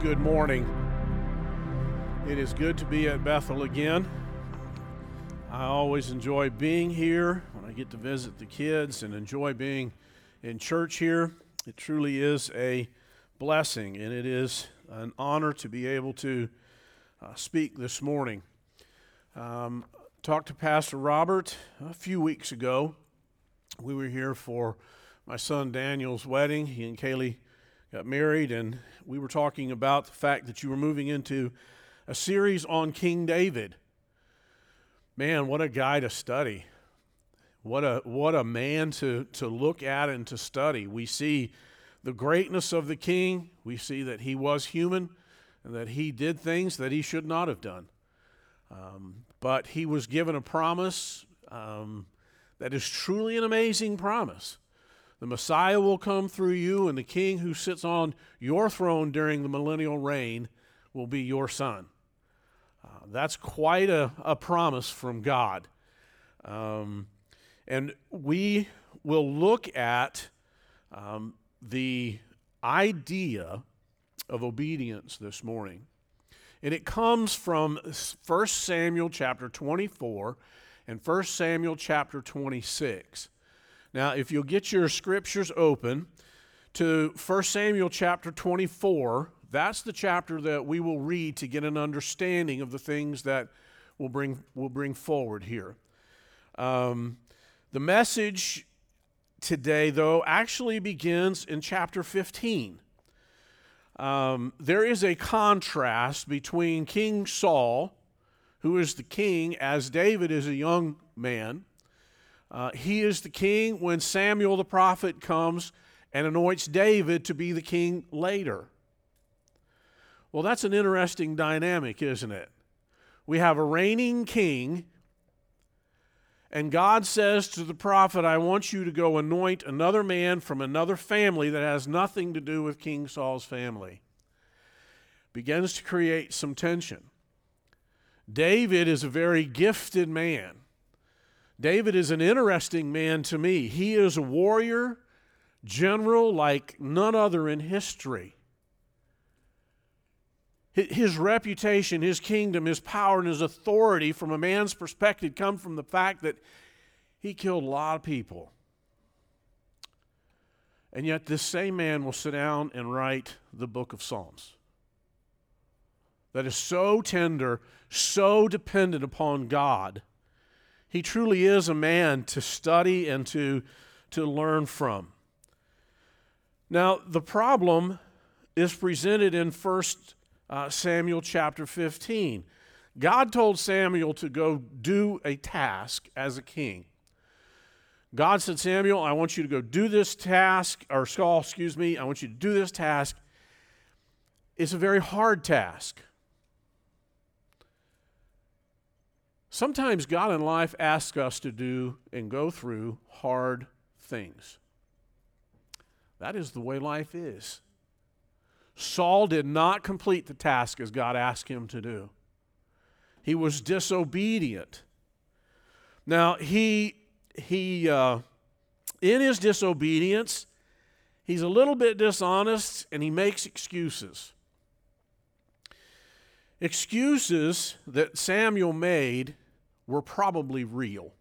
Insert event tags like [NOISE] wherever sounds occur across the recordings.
Good morning. It is good to be at Bethel again. I always enjoy being here when I get to visit the kids and enjoy being in church here. It truly is a blessing and it is an honor to be able to uh, speak this morning. Um, talked to Pastor Robert a few weeks ago. We were here for my son Daniel's wedding. He and Kaylee got married, and we were talking about the fact that you were moving into a series on King David. Man, what a guy to study. What a, what a man to, to look at and to study. We see the greatness of the king, we see that he was human and that he did things that he should not have done. Um, but he was given a promise um, that is truly an amazing promise. The Messiah will come through you, and the king who sits on your throne during the millennial reign will be your son. Uh, that's quite a, a promise from God. Um, and we will look at um, the idea of obedience this morning. And it comes from 1 Samuel chapter 24 and 1 Samuel chapter 26. Now, if you'll get your scriptures open to 1 Samuel chapter 24, that's the chapter that we will read to get an understanding of the things that we'll bring, we'll bring forward here. Um, the message today, though, actually begins in chapter 15. Um, there is a contrast between King Saul, who is the king, as David is a young man, uh, he is the king when Samuel the prophet comes and anoints David to be the king later. Well, that's an interesting dynamic, isn't it? We have a reigning king, and God says to the prophet, I want you to go anoint another man from another family that has nothing to do with King Saul's family. Begins to create some tension. David is a very gifted man. David is an interesting man to me. He is a warrior, general like none other in history. His reputation, his kingdom, his power, and his authority from a man's perspective come from the fact that he killed a lot of people. And yet, this same man will sit down and write the book of Psalms that is so tender, so dependent upon God he truly is a man to study and to, to learn from. Now, the problem is presented in 1 uh, Samuel chapter 15. God told Samuel to go do a task as a king. God said, Samuel, I want you to go do this task, or Saul, excuse me, I want you to do this task. It's a very hard task. Sometimes God in life asks us to do and go through hard things. That is the way life is. Saul did not complete the task as God asked him to do. He was disobedient. Now, he, he uh, in his disobedience, he's a little bit dishonest and he makes excuses. Excuses that Samuel made were probably real.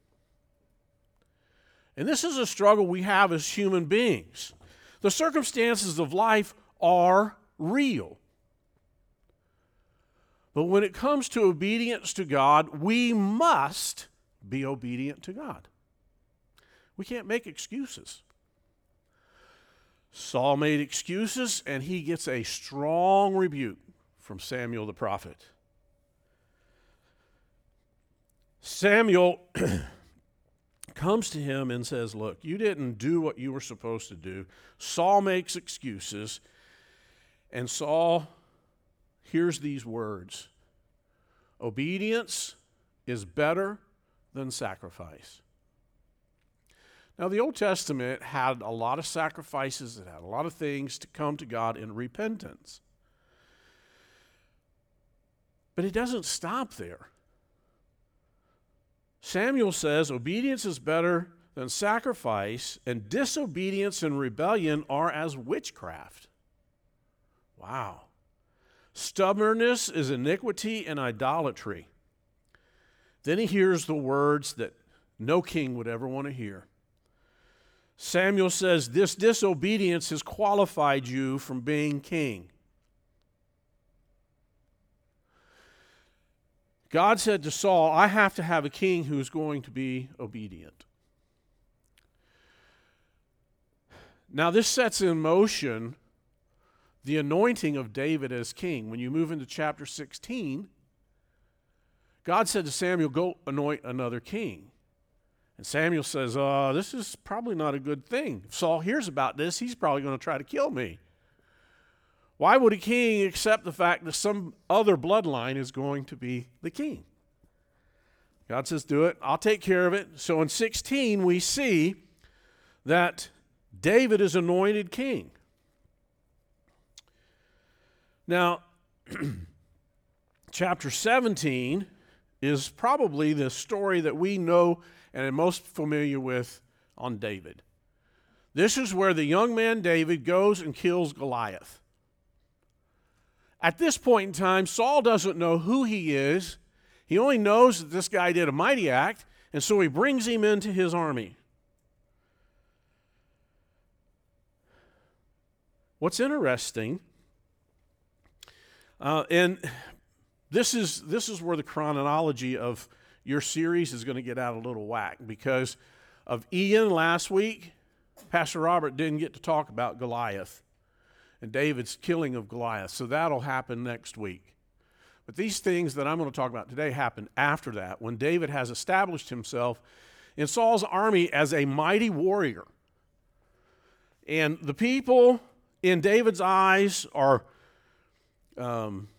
And this is a struggle we have as human beings. The circumstances of life are real. But when it comes to obedience to God, we must be obedient to God. We can't make excuses. Saul made excuses, and he gets a strong rebuke from Samuel the prophet. Samuel [CLEARS THROAT] comes to him and says, Look, you didn't do what you were supposed to do. Saul makes excuses, and Saul hears these words Obedience is better than sacrifice. Now, the Old Testament had a lot of sacrifices, it had a lot of things to come to God in repentance. But it doesn't stop there. Samuel says obedience is better than sacrifice, and disobedience and rebellion are as witchcraft. Wow. Stubbornness is iniquity and idolatry. Then he hears the words that no king would ever want to hear. Samuel says, This disobedience has qualified you from being king. God said to Saul, I have to have a king who's going to be obedient. Now, this sets in motion the anointing of David as king. When you move into chapter 16, God said to Samuel, Go anoint another king. And Samuel says, uh, This is probably not a good thing. If Saul hears about this, he's probably going to try to kill me. Why would a king accept the fact that some other bloodline is going to be the king? God says, Do it. I'll take care of it. So in 16, we see that David is anointed king. Now, [CLEARS THROAT] chapter 17 is probably the story that we know and are most familiar with on David. This is where the young man David goes and kills Goliath. At this point in time, Saul doesn't know who he is. He only knows that this guy did a mighty act, and so he brings him into his army. What's interesting, uh, and this is this is where the chronology of your series is going to get out a little whack because of Ian last week. Pastor Robert didn't get to talk about Goliath and David's killing of Goliath. So that'll happen next week. But these things that I'm going to talk about today happen after that, when David has established himself in Saul's army as a mighty warrior. And the people in David's eyes are, um,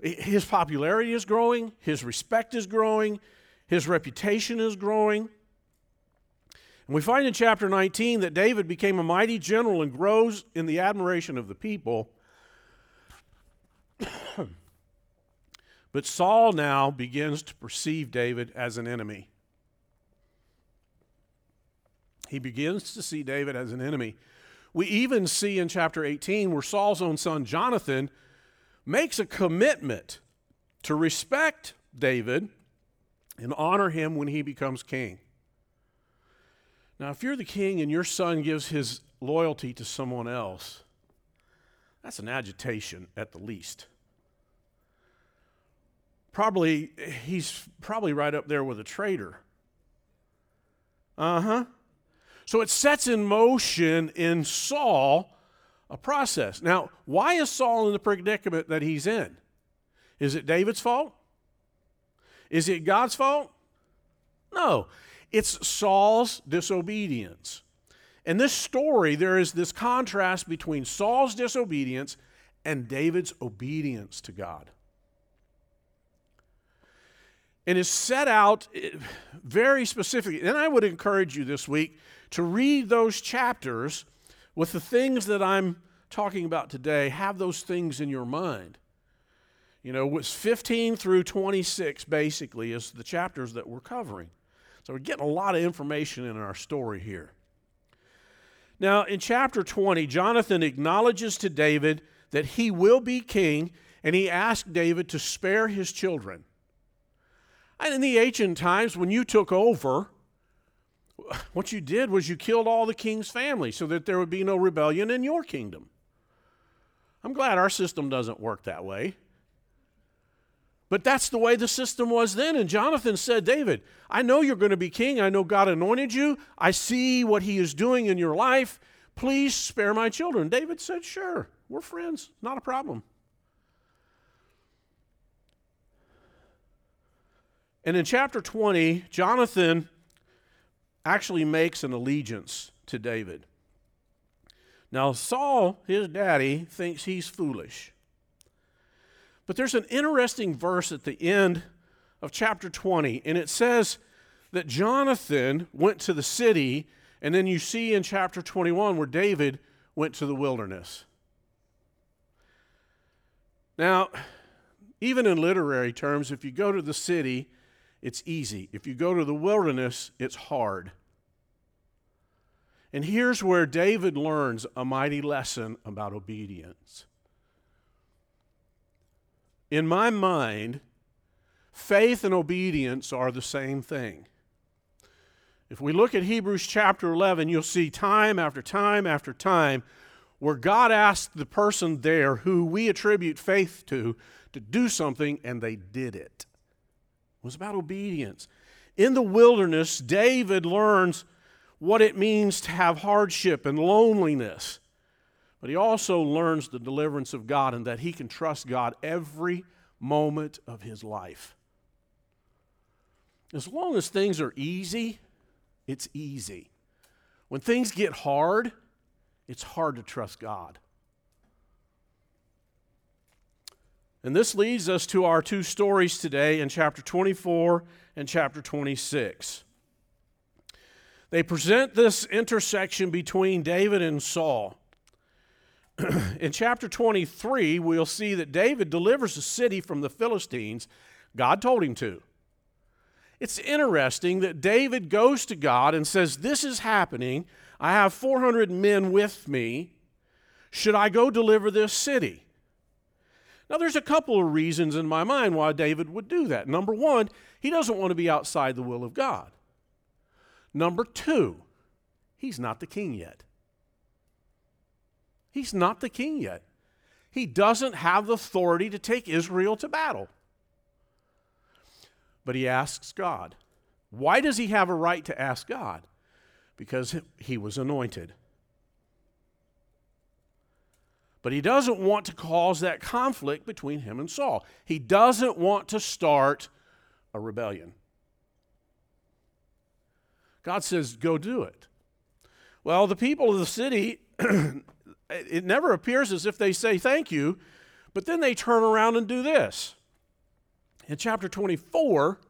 his popularity is growing, his respect is growing, his reputation is growing. And we find in chapter 19 that David became a mighty general and grows in the admiration of the people. [COUGHS] but Saul now begins to perceive David as an enemy. He begins to see David as an enemy. We even see in chapter 18 where Saul's own son Jonathan makes a commitment to respect David and honor him when he becomes king. Now, if you're the king and your son gives his loyalty to someone else, that's an agitation at the least. Probably, he's probably right up there with a traitor. Uh huh. So it sets in motion in Saul a process. Now, why is Saul in the predicament that he's in? Is it David's fault? Is it God's fault? No. It's Saul's disobedience. In this story, there is this contrast between Saul's disobedience and David's obedience to God. And is set out eh, very specifically. And I would encourage you this week to read those chapters with the things that I'm talking about today. Have those things in your mind. You know, what's 15 through 26 basically is the chapters that we're covering. So we're getting a lot of information in our story here. Now, in chapter 20, Jonathan acknowledges to David that he will be king, and he asks David to spare his children. And in the ancient times, when you took over, what you did was you killed all the king's family so that there would be no rebellion in your kingdom. I'm glad our system doesn't work that way. But that's the way the system was then. And Jonathan said, David, I know you're going to be king. I know God anointed you. I see what he is doing in your life. Please spare my children. David said, Sure, we're friends. Not a problem. And in chapter 20, Jonathan actually makes an allegiance to David. Now, Saul, his daddy, thinks he's foolish. But there's an interesting verse at the end of chapter 20, and it says that Jonathan went to the city, and then you see in chapter 21 where David went to the wilderness. Now, even in literary terms, if you go to the city, it's easy. If you go to the wilderness, it's hard. And here's where David learns a mighty lesson about obedience. In my mind, faith and obedience are the same thing. If we look at Hebrews chapter 11, you'll see time after time after time where God asked the person there who we attribute faith to to do something and they did it. It was about obedience. In the wilderness, David learns what it means to have hardship and loneliness. But he also learns the deliverance of God and that he can trust God every moment of his life. As long as things are easy, it's easy. When things get hard, it's hard to trust God. And this leads us to our two stories today in chapter 24 and chapter 26. They present this intersection between David and Saul. [CLEARS THROAT] in chapter 23, we'll see that David delivers the city from the Philistines. God told him to. It's interesting that David goes to God and says, This is happening. I have 400 men with me. Should I go deliver this city? Now, there's a couple of reasons in my mind why David would do that. Number one, he doesn't want to be outside the will of God. Number two, he's not the king yet. He's not the king yet. He doesn't have the authority to take Israel to battle. But he asks God. Why does he have a right to ask God? Because he was anointed. But he doesn't want to cause that conflict between him and Saul. He doesn't want to start a rebellion. God says, Go do it. Well, the people of the city, [CLEARS THROAT] it never appears as if they say thank you, but then they turn around and do this. In chapter 24,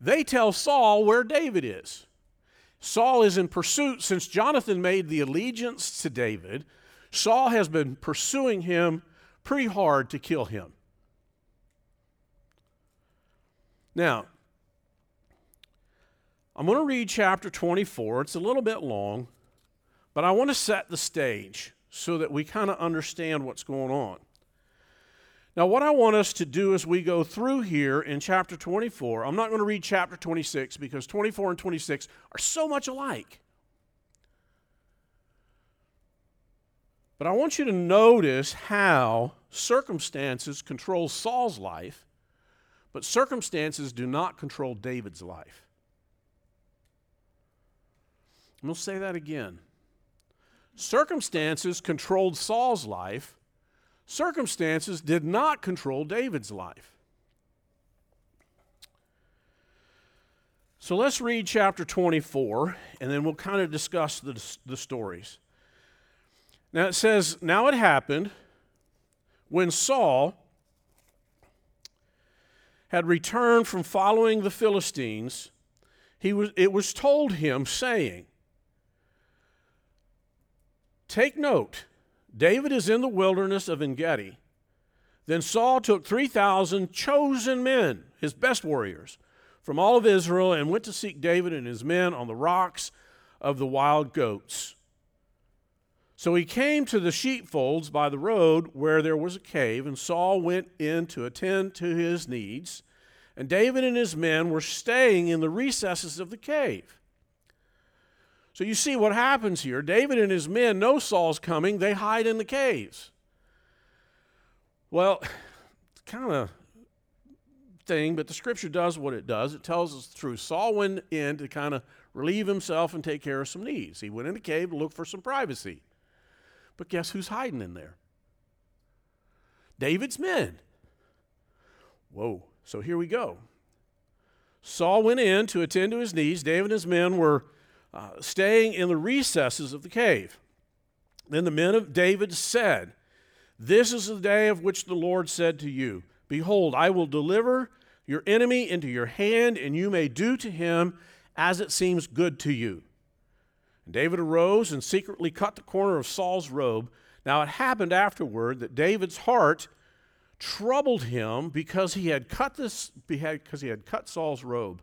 they tell Saul where David is. Saul is in pursuit since Jonathan made the allegiance to David. Saul has been pursuing him pretty hard to kill him. Now, I'm going to read chapter 24. It's a little bit long, but I want to set the stage so that we kind of understand what's going on. Now, what I want us to do as we go through here in chapter 24, I'm not going to read chapter 26 because 24 and 26 are so much alike. But I want you to notice how circumstances control Saul's life, but circumstances do not control David's life. Going to say that again. Circumstances controlled Saul's life, circumstances did not control David's life. So let's read chapter 24, and then we'll kind of discuss the, the stories. Now it says, Now it happened when Saul had returned from following the Philistines, he was, it was told him, saying, Take note David is in the wilderness of En Gedi. Then Saul took 3,000 chosen men, his best warriors, from all of Israel and went to seek David and his men on the rocks of the wild goats. So he came to the sheepfolds by the road where there was a cave, and Saul went in to attend to his needs. And David and his men were staying in the recesses of the cave. So you see what happens here. David and his men know Saul's coming, they hide in the caves. Well, kind of thing, but the scripture does what it does. It tells us the truth. Saul went in to kind of relieve himself and take care of some needs. He went in the cave to look for some privacy. But guess who's hiding in there? David's men. Whoa. So here we go. Saul went in to attend to his needs. David and his men were uh, staying in the recesses of the cave. Then the men of David said, This is the day of which the Lord said to you, Behold, I will deliver your enemy into your hand, and you may do to him as it seems good to you. And David arose and secretly cut the corner of Saul's robe. Now it happened afterward that David's heart troubled him because he had cut this because he had cut Saul's robe.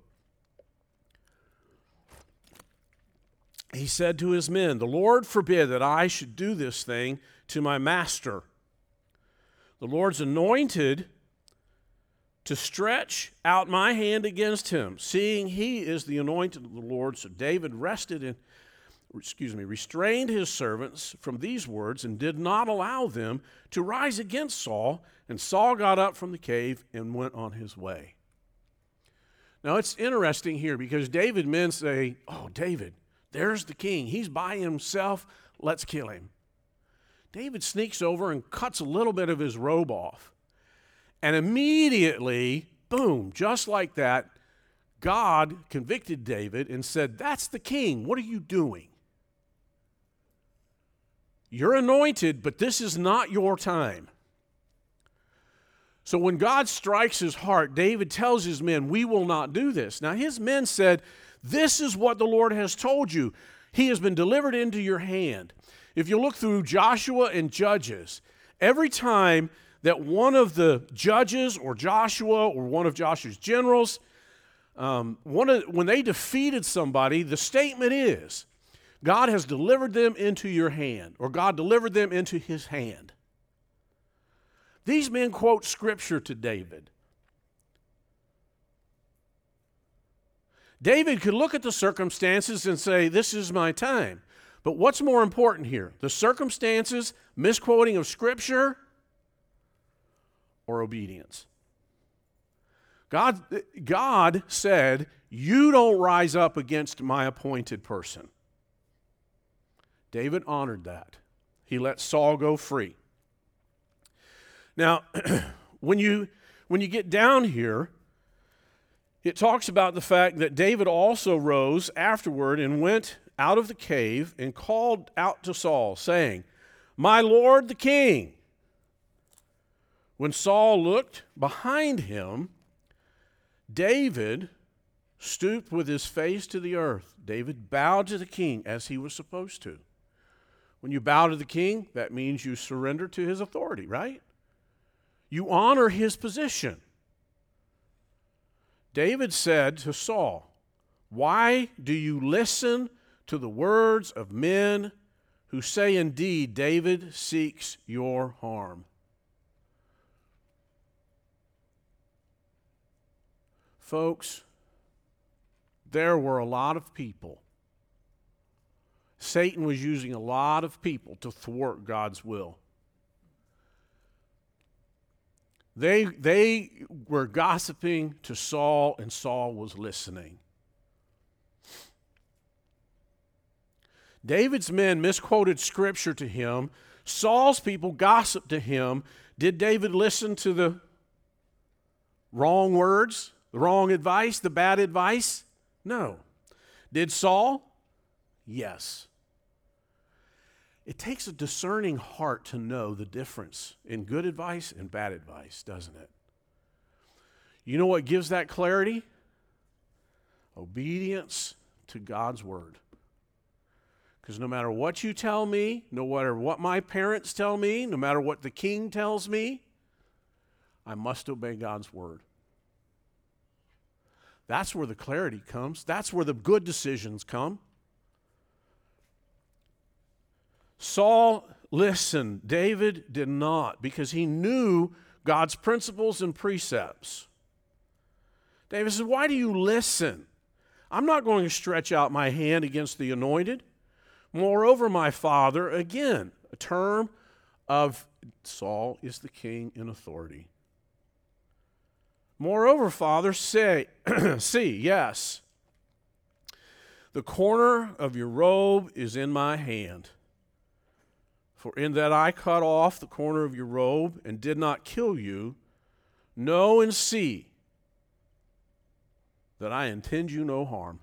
He said to his men, The Lord forbid that I should do this thing to my master. The Lord's anointed to stretch out my hand against him, seeing he is the anointed of the Lord. So David rested in, excuse me, restrained his servants from these words and did not allow them to rise against Saul. And Saul got up from the cave and went on his way. Now it's interesting here because David men say, Oh, David, there's the king. He's by himself. Let's kill him. David sneaks over and cuts a little bit of his robe off. And immediately, boom, just like that, God convicted David and said, That's the king. What are you doing? You're anointed, but this is not your time. So when God strikes his heart, David tells his men, We will not do this. Now, his men said, This is what the Lord has told you. He has been delivered into your hand. If you look through Joshua and Judges, every time that one of the judges or Joshua or one of Joshua's generals, um, one of, when they defeated somebody, the statement is, God has delivered them into your hand, or God delivered them into his hand. These men quote scripture to David. David could look at the circumstances and say, This is my time. But what's more important here? The circumstances, misquoting of scripture, or obedience? God, God said, You don't rise up against my appointed person. David honored that. He let Saul go free. Now, [CLEARS THROAT] when you when you get down here, it talks about the fact that David also rose afterward and went out of the cave and called out to Saul, saying, My Lord the king. When Saul looked behind him, David stooped with his face to the earth. David bowed to the king as he was supposed to. When you bow to the king, that means you surrender to his authority, right? You honor his position. David said to Saul, Why do you listen to the words of men who say, Indeed, David seeks your harm? Folks, there were a lot of people. Satan was using a lot of people to thwart God's will. They, they were gossiping to Saul, and Saul was listening. David's men misquoted scripture to him. Saul's people gossiped to him. Did David listen to the wrong words, the wrong advice, the bad advice? No. Did Saul? Yes. It takes a discerning heart to know the difference in good advice and bad advice, doesn't it? You know what gives that clarity? Obedience to God's word. Because no matter what you tell me, no matter what my parents tell me, no matter what the king tells me, I must obey God's word. That's where the clarity comes. That's where the good decisions come. Saul listened, David did not, because he knew God's principles and precepts. David says, Why do you listen? I'm not going to stretch out my hand against the anointed. Moreover, my father, again, a term of Saul is the king in authority. Moreover, father, say, [CLEARS THROAT] see, yes, the corner of your robe is in my hand. For in that I cut off the corner of your robe and did not kill you, know and see that I intend you no harm.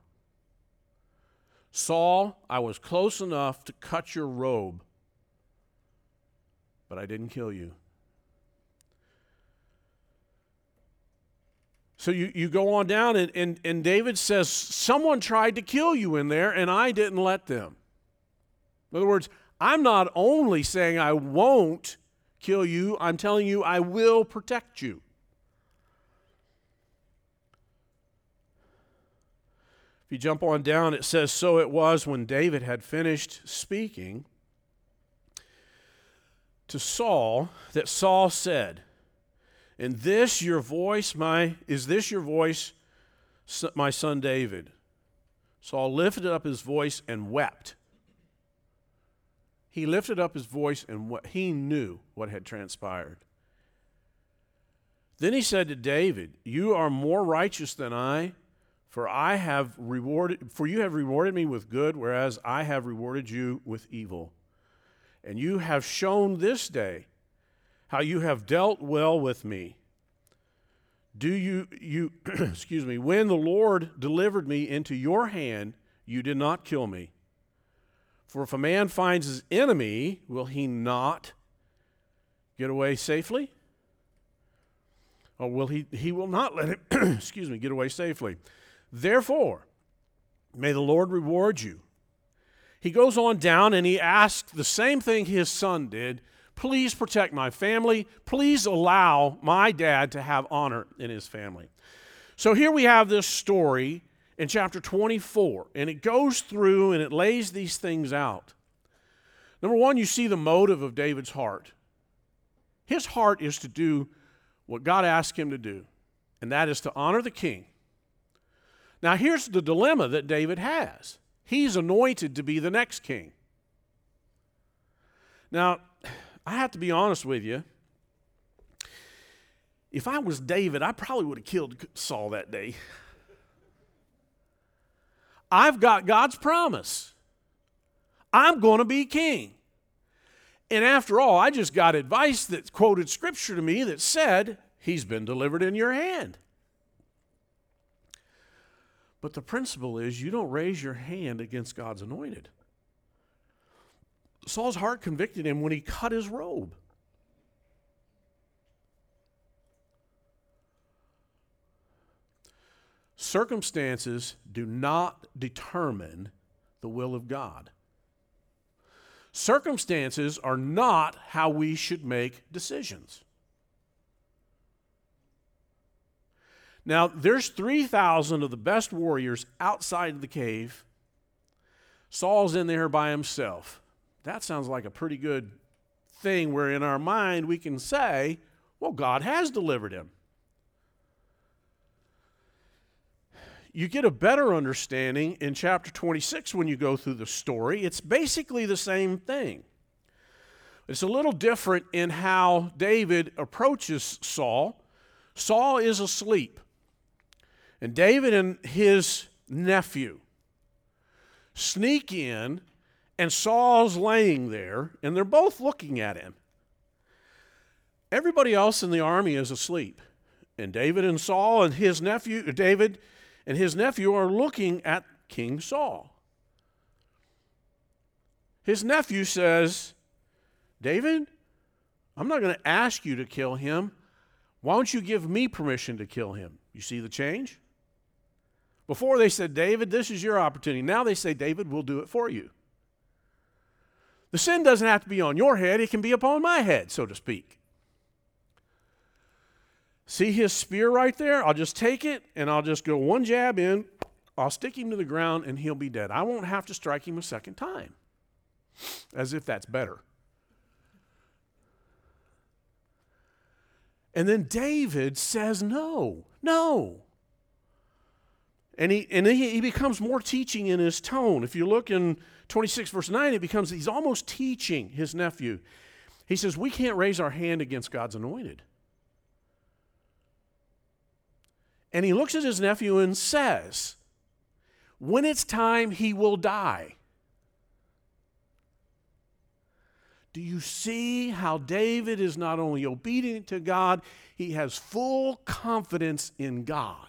Saul, I was close enough to cut your robe, but I didn't kill you. So you, you go on down, and, and, and David says, Someone tried to kill you in there, and I didn't let them. In other words, I'm not only saying I won't kill you, I'm telling you I will protect you. If you jump on down, it says, So it was when David had finished speaking to Saul that Saul said, And this your voice, my is this your voice, my son David? Saul lifted up his voice and wept. He lifted up his voice and what he knew what had transpired. Then he said to David, You are more righteous than I, for I have rewarded for you have rewarded me with good, whereas I have rewarded you with evil. And you have shown this day how you have dealt well with me. Do you you [CLEARS THROAT] excuse me, when the Lord delivered me into your hand, you did not kill me. For if a man finds his enemy, will he not get away safely? Or will he he will not let him [CLEARS THROAT] excuse me, get away safely. Therefore, may the Lord reward you. He goes on down and he asks the same thing his son did Please protect my family. Please allow my dad to have honor in his family. So here we have this story in chapter 24, and it goes through and it lays these things out. Number one, you see the motive of David's heart. His heart is to do what God asked him to do, and that is to honor the king. Now, here's the dilemma that David has he's anointed to be the next king. Now, I have to be honest with you. If I was David, I probably would have killed Saul that day. [LAUGHS] I've got God's promise. I'm going to be king. And after all, I just got advice that quoted scripture to me that said, He's been delivered in your hand. But the principle is you don't raise your hand against God's anointed. Saul's heart convicted him when he cut his robe. Circumstances do not determine the will of God. Circumstances are not how we should make decisions. Now, there's 3,000 of the best warriors outside the cave. Saul's in there by himself. That sounds like a pretty good thing where in our mind we can say, well, God has delivered him. You get a better understanding in chapter 26 when you go through the story. It's basically the same thing. It's a little different in how David approaches Saul. Saul is asleep, and David and his nephew sneak in and Saul's laying there, and they're both looking at him. Everybody else in the army is asleep. And David and Saul and his nephew, David and his nephew are looking at King Saul. His nephew says, David, I'm not going to ask you to kill him. Why don't you give me permission to kill him? You see the change? Before they said, David, this is your opportunity. Now they say, David, we'll do it for you. The sin doesn't have to be on your head, it can be upon my head, so to speak. See his spear right there? I'll just take it and I'll just go one jab in. I'll stick him to the ground and he'll be dead. I won't have to strike him a second time. As if that's better. And then David says, No, no. And he, and he, he becomes more teaching in his tone. If you look in 26, verse 9, it becomes he's almost teaching his nephew. He says, We can't raise our hand against God's anointed. And he looks at his nephew and says, When it's time, he will die. Do you see how David is not only obedient to God, he has full confidence in God?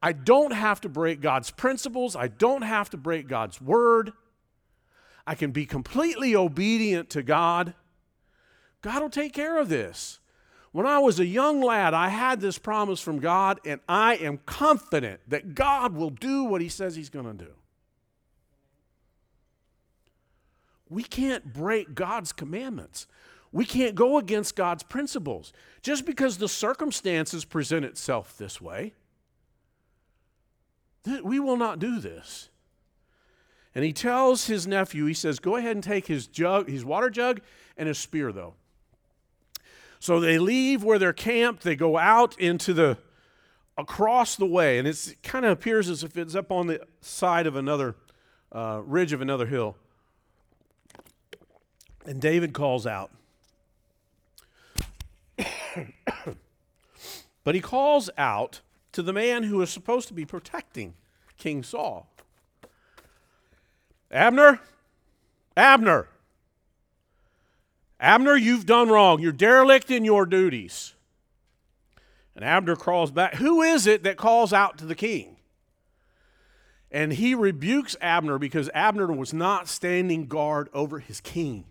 I don't have to break God's principles. I don't have to break God's word. I can be completely obedient to God. God will take care of this. When I was a young lad, I had this promise from God, and I am confident that God will do what He says He's going to do. We can't break God's commandments. We can't go against God's principles. Just because the circumstances present itself this way we will not do this. And he tells his nephew, he says, Go ahead and take his jug, his water jug, and his spear, though. So they leave where they're camped, they go out into the across the way, and it kind of appears as if it's up on the side of another uh, ridge of another hill. And David calls out. [COUGHS] but he calls out to the man who is supposed to be protecting King Saul Abner, Abner, Abner, you've done wrong. You're derelict in your duties. And Abner crawls back. Who is it that calls out to the king? And he rebukes Abner because Abner was not standing guard over his king.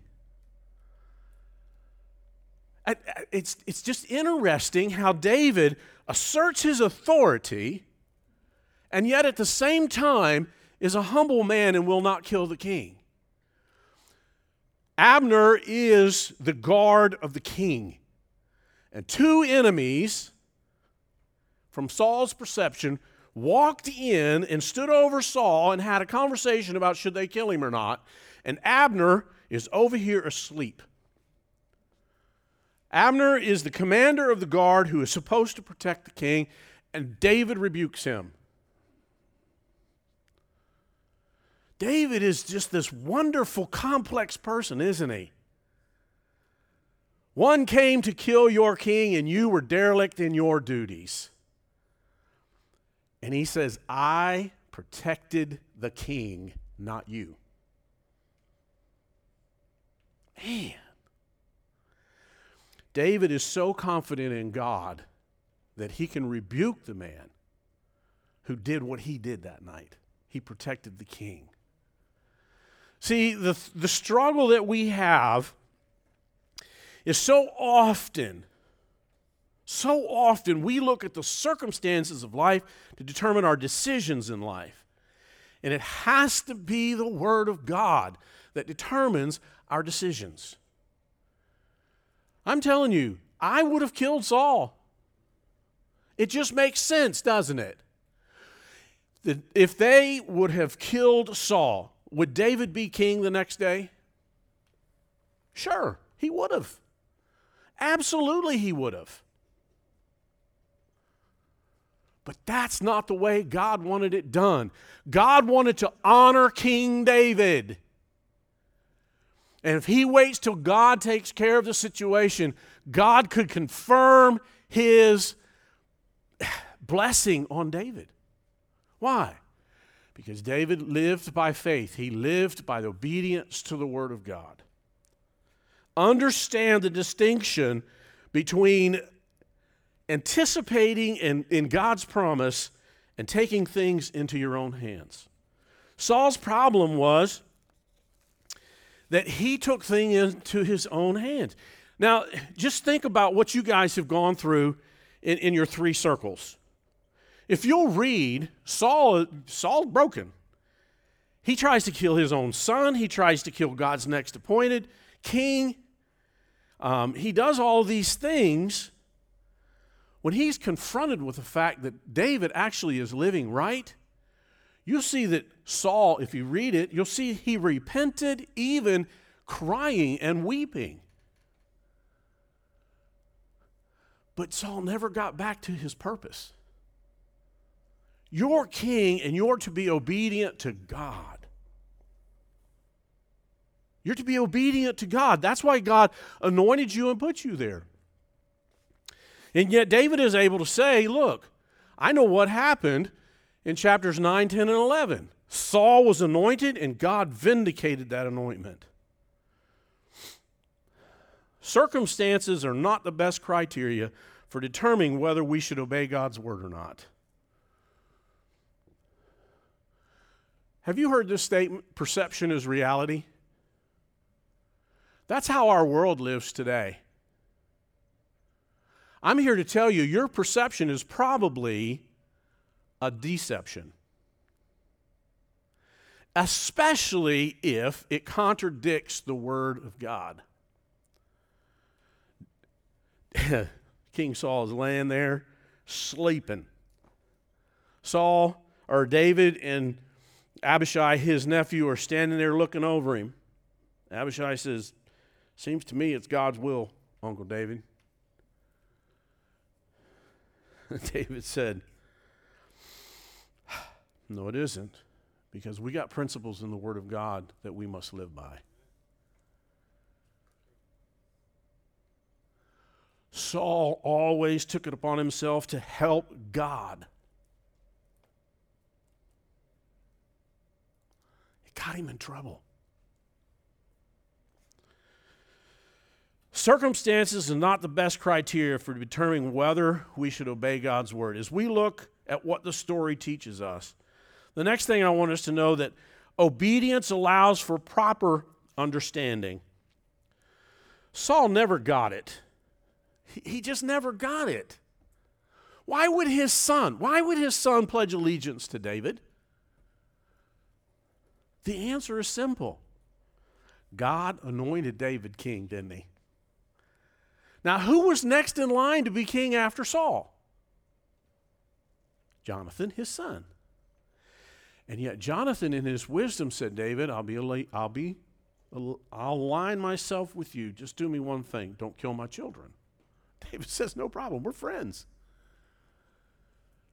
Uh, it's, it's just interesting how David asserts his authority and yet at the same time is a humble man and will not kill the king. Abner is the guard of the king. And two enemies, from Saul's perception, walked in and stood over Saul and had a conversation about should they kill him or not. And Abner is over here asleep. Abner is the commander of the guard who is supposed to protect the king, and David rebukes him. David is just this wonderful, complex person, isn't he? One came to kill your king, and you were derelict in your duties. And he says, I protected the king, not you. Man. David is so confident in God that he can rebuke the man who did what he did that night. He protected the king. See, the, the struggle that we have is so often, so often we look at the circumstances of life to determine our decisions in life. And it has to be the Word of God that determines our decisions. I'm telling you, I would have killed Saul. It just makes sense, doesn't it? If they would have killed Saul, would David be king the next day? Sure, he would have. Absolutely, he would have. But that's not the way God wanted it done. God wanted to honor King David. And if he waits till God takes care of the situation, God could confirm his [SIGHS] blessing on David. Why? Because David lived by faith, he lived by the obedience to the Word of God. Understand the distinction between anticipating in, in God's promise and taking things into your own hands. Saul's problem was that he took things into his own hands. Now, just think about what you guys have gone through in, in your three circles. If you'll read, Saul, Saul's broken. He tries to kill his own son. He tries to kill God's next appointed king. Um, he does all these things. When he's confronted with the fact that David actually is living right, you'll see that Saul, if you read it, you'll see he repented, even crying and weeping. But Saul never got back to his purpose. You're king and you're to be obedient to God. You're to be obedient to God. That's why God anointed you and put you there. And yet, David is able to say, Look, I know what happened in chapters 9, 10, and 11. Saul was anointed, and God vindicated that anointment. Circumstances are not the best criteria for determining whether we should obey God's word or not. Have you heard this statement perception is reality? That's how our world lives today. I'm here to tell you your perception is probably a deception, especially if it contradicts the Word of God. [LAUGHS] King Saul is laying there sleeping. Saul or David and Abishai, his nephew, are standing there looking over him. Abishai says, Seems to me it's God's will, Uncle David. [LAUGHS] David said, No, it isn't, because we got principles in the Word of God that we must live by. Saul always took it upon himself to help God. Got him in trouble. Circumstances are not the best criteria for determining whether we should obey God's word. As we look at what the story teaches us, the next thing I want us to know that obedience allows for proper understanding. Saul never got it. He just never got it. Why would his son, why would his son pledge allegiance to David? The answer is simple. God anointed David king, didn't he? Now, who was next in line to be king after Saul? Jonathan, his son. And yet Jonathan in his wisdom said, David, I'll be I'll be I'll align myself with you. Just do me one thing. Don't kill my children. [LAUGHS] David says, No problem. We're friends.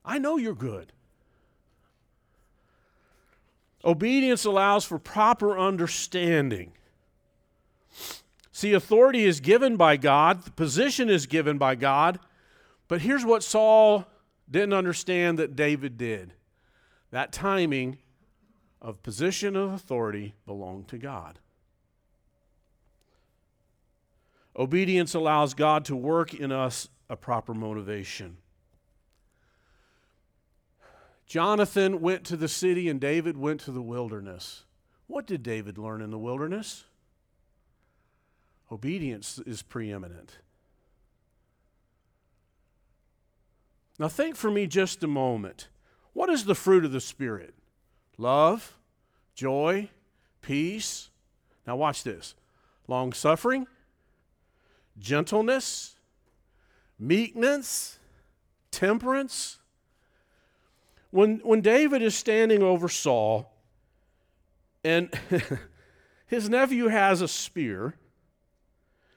I know you're good. Obedience allows for proper understanding. See, authority is given by God, the position is given by God, but here's what Saul didn't understand that David did that timing of position of authority belonged to God. Obedience allows God to work in us a proper motivation. Jonathan went to the city and David went to the wilderness. What did David learn in the wilderness? Obedience is preeminent. Now, think for me just a moment. What is the fruit of the Spirit? Love, joy, peace. Now, watch this long suffering, gentleness, meekness, temperance. When, when David is standing over Saul and [LAUGHS] his nephew has a spear,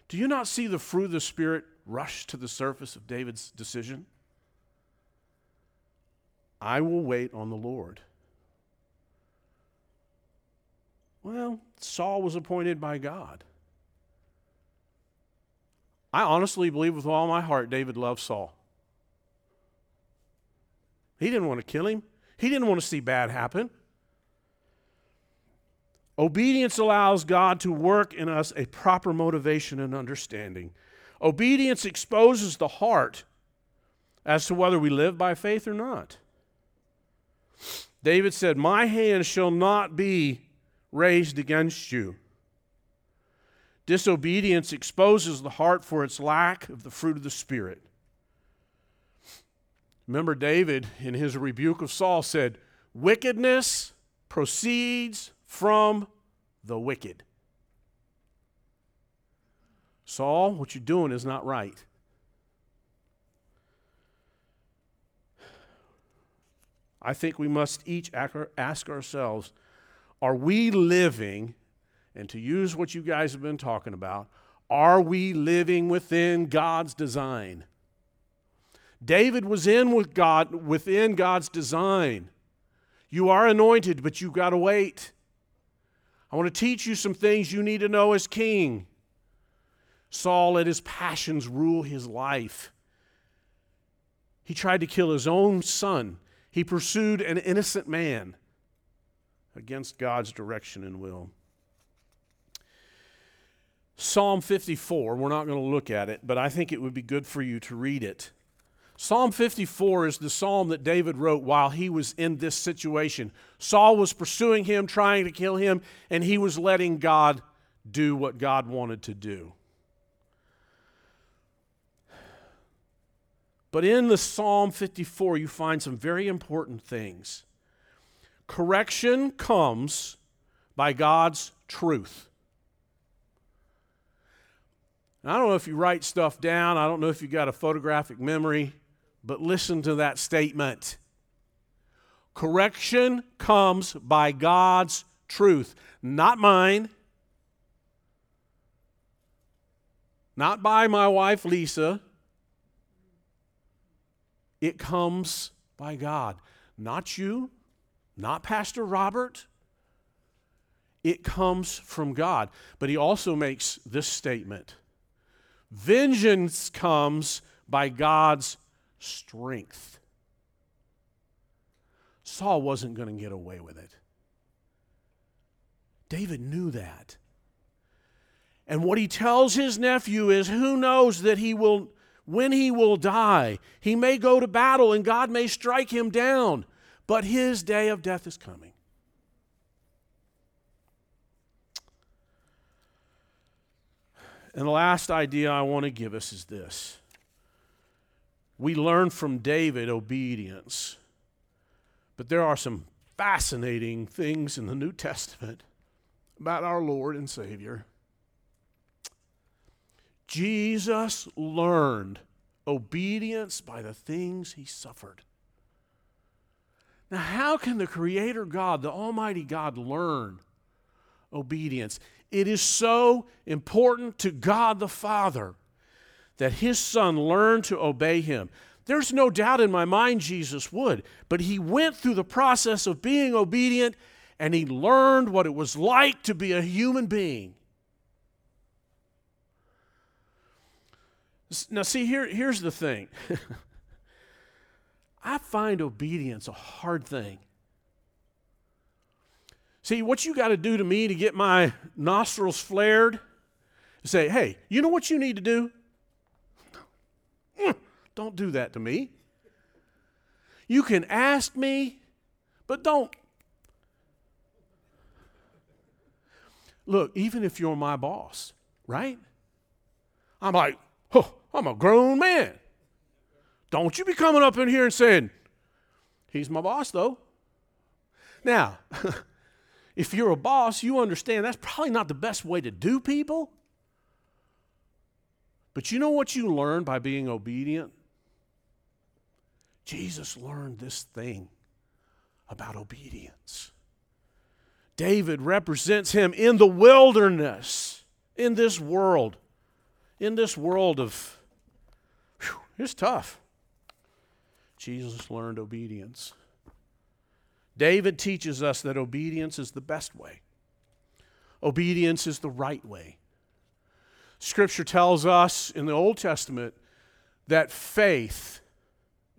do you not see the fruit of the Spirit rush to the surface of David's decision? I will wait on the Lord. Well, Saul was appointed by God. I honestly believe with all my heart David loved Saul. He didn't want to kill him, he didn't want to see bad happen. Obedience allows God to work in us a proper motivation and understanding. Obedience exposes the heart as to whether we live by faith or not. David said, My hand shall not be raised against you. Disobedience exposes the heart for its lack of the fruit of the Spirit. Remember, David, in his rebuke of Saul, said, Wickedness proceeds from the wicked. Saul, what you're doing is not right. I think we must each ask ourselves are we living and to use what you guys have been talking about, are we living within God's design? David was in with God within God's design. You are anointed, but you've got to wait. I want to teach you some things you need to know as king. Saul let his passions rule his life. He tried to kill his own son. He pursued an innocent man against God's direction and will. Psalm 54, we're not going to look at it, but I think it would be good for you to read it. Psalm 54 is the psalm that David wrote while he was in this situation. Saul was pursuing him, trying to kill him, and he was letting God do what God wanted to do. But in the Psalm 54, you find some very important things. Correction comes by God's truth. I don't know if you write stuff down, I don't know if you got a photographic memory, but listen to that statement. Correction comes by God's truth, not mine, not by my wife Lisa, It comes by God, not you, not Pastor Robert. It comes from God. But he also makes this statement Vengeance comes by God's strength. Saul wasn't going to get away with it. David knew that. And what he tells his nephew is who knows that he will when he will die. He may go to battle and God may strike him down, but his day of death is coming. And the last idea I want to give us is this. We learn from David obedience, but there are some fascinating things in the New Testament about our Lord and Savior. Jesus learned obedience by the things he suffered. Now, how can the Creator God, the Almighty God, learn obedience? It is so important to God the Father that His Son learned to obey Him. There's no doubt in my mind Jesus would, but He went through the process of being obedient and He learned what it was like to be a human being. Now, see, here, here's the thing [LAUGHS] I find obedience a hard thing. See, what you got to do to me to get my nostrils flared say, hey, you know what you need to do? Mm, don't do that to me. You can ask me, but don't. Look, even if you're my boss, right? I'm like, oh, I'm a grown man. Don't you be coming up in here and saying, he's my boss, though. Now, [LAUGHS] if you're a boss, you understand that's probably not the best way to do people. But you know what you learn by being obedient? Jesus learned this thing about obedience. David represents him in the wilderness, in this world, in this world of, whew, it's tough. Jesus learned obedience. David teaches us that obedience is the best way. Obedience is the right way. Scripture tells us in the Old Testament that faith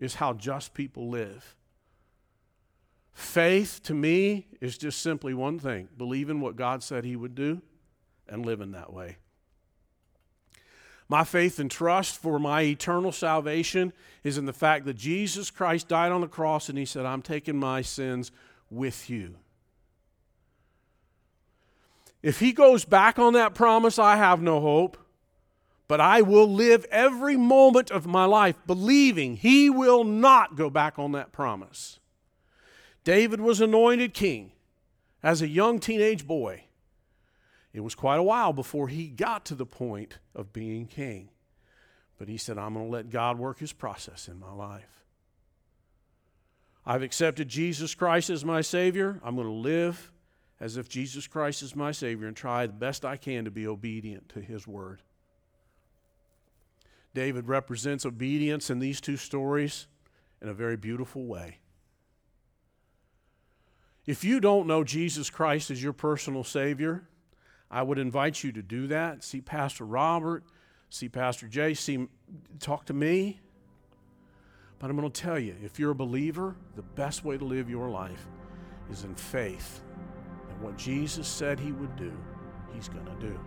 is how just people live. Faith to me is just simply one thing believing what God said He would do and living that way. My faith and trust for my eternal salvation is in the fact that Jesus Christ died on the cross and He said, I'm taking my sins with you. If He goes back on that promise, I have no hope. But I will live every moment of my life believing He will not go back on that promise. David was anointed king as a young teenage boy. It was quite a while before he got to the point of being king. But he said, I'm going to let God work his process in my life. I've accepted Jesus Christ as my Savior. I'm going to live as if Jesus Christ is my Savior and try the best I can to be obedient to his word. David represents obedience in these two stories in a very beautiful way. If you don't know Jesus Christ as your personal Savior, I would invite you to do that. See Pastor Robert, see Pastor Jay, see, talk to me. But I'm going to tell you if you're a believer, the best way to live your life is in faith. What Jesus said he would do, he's going to do.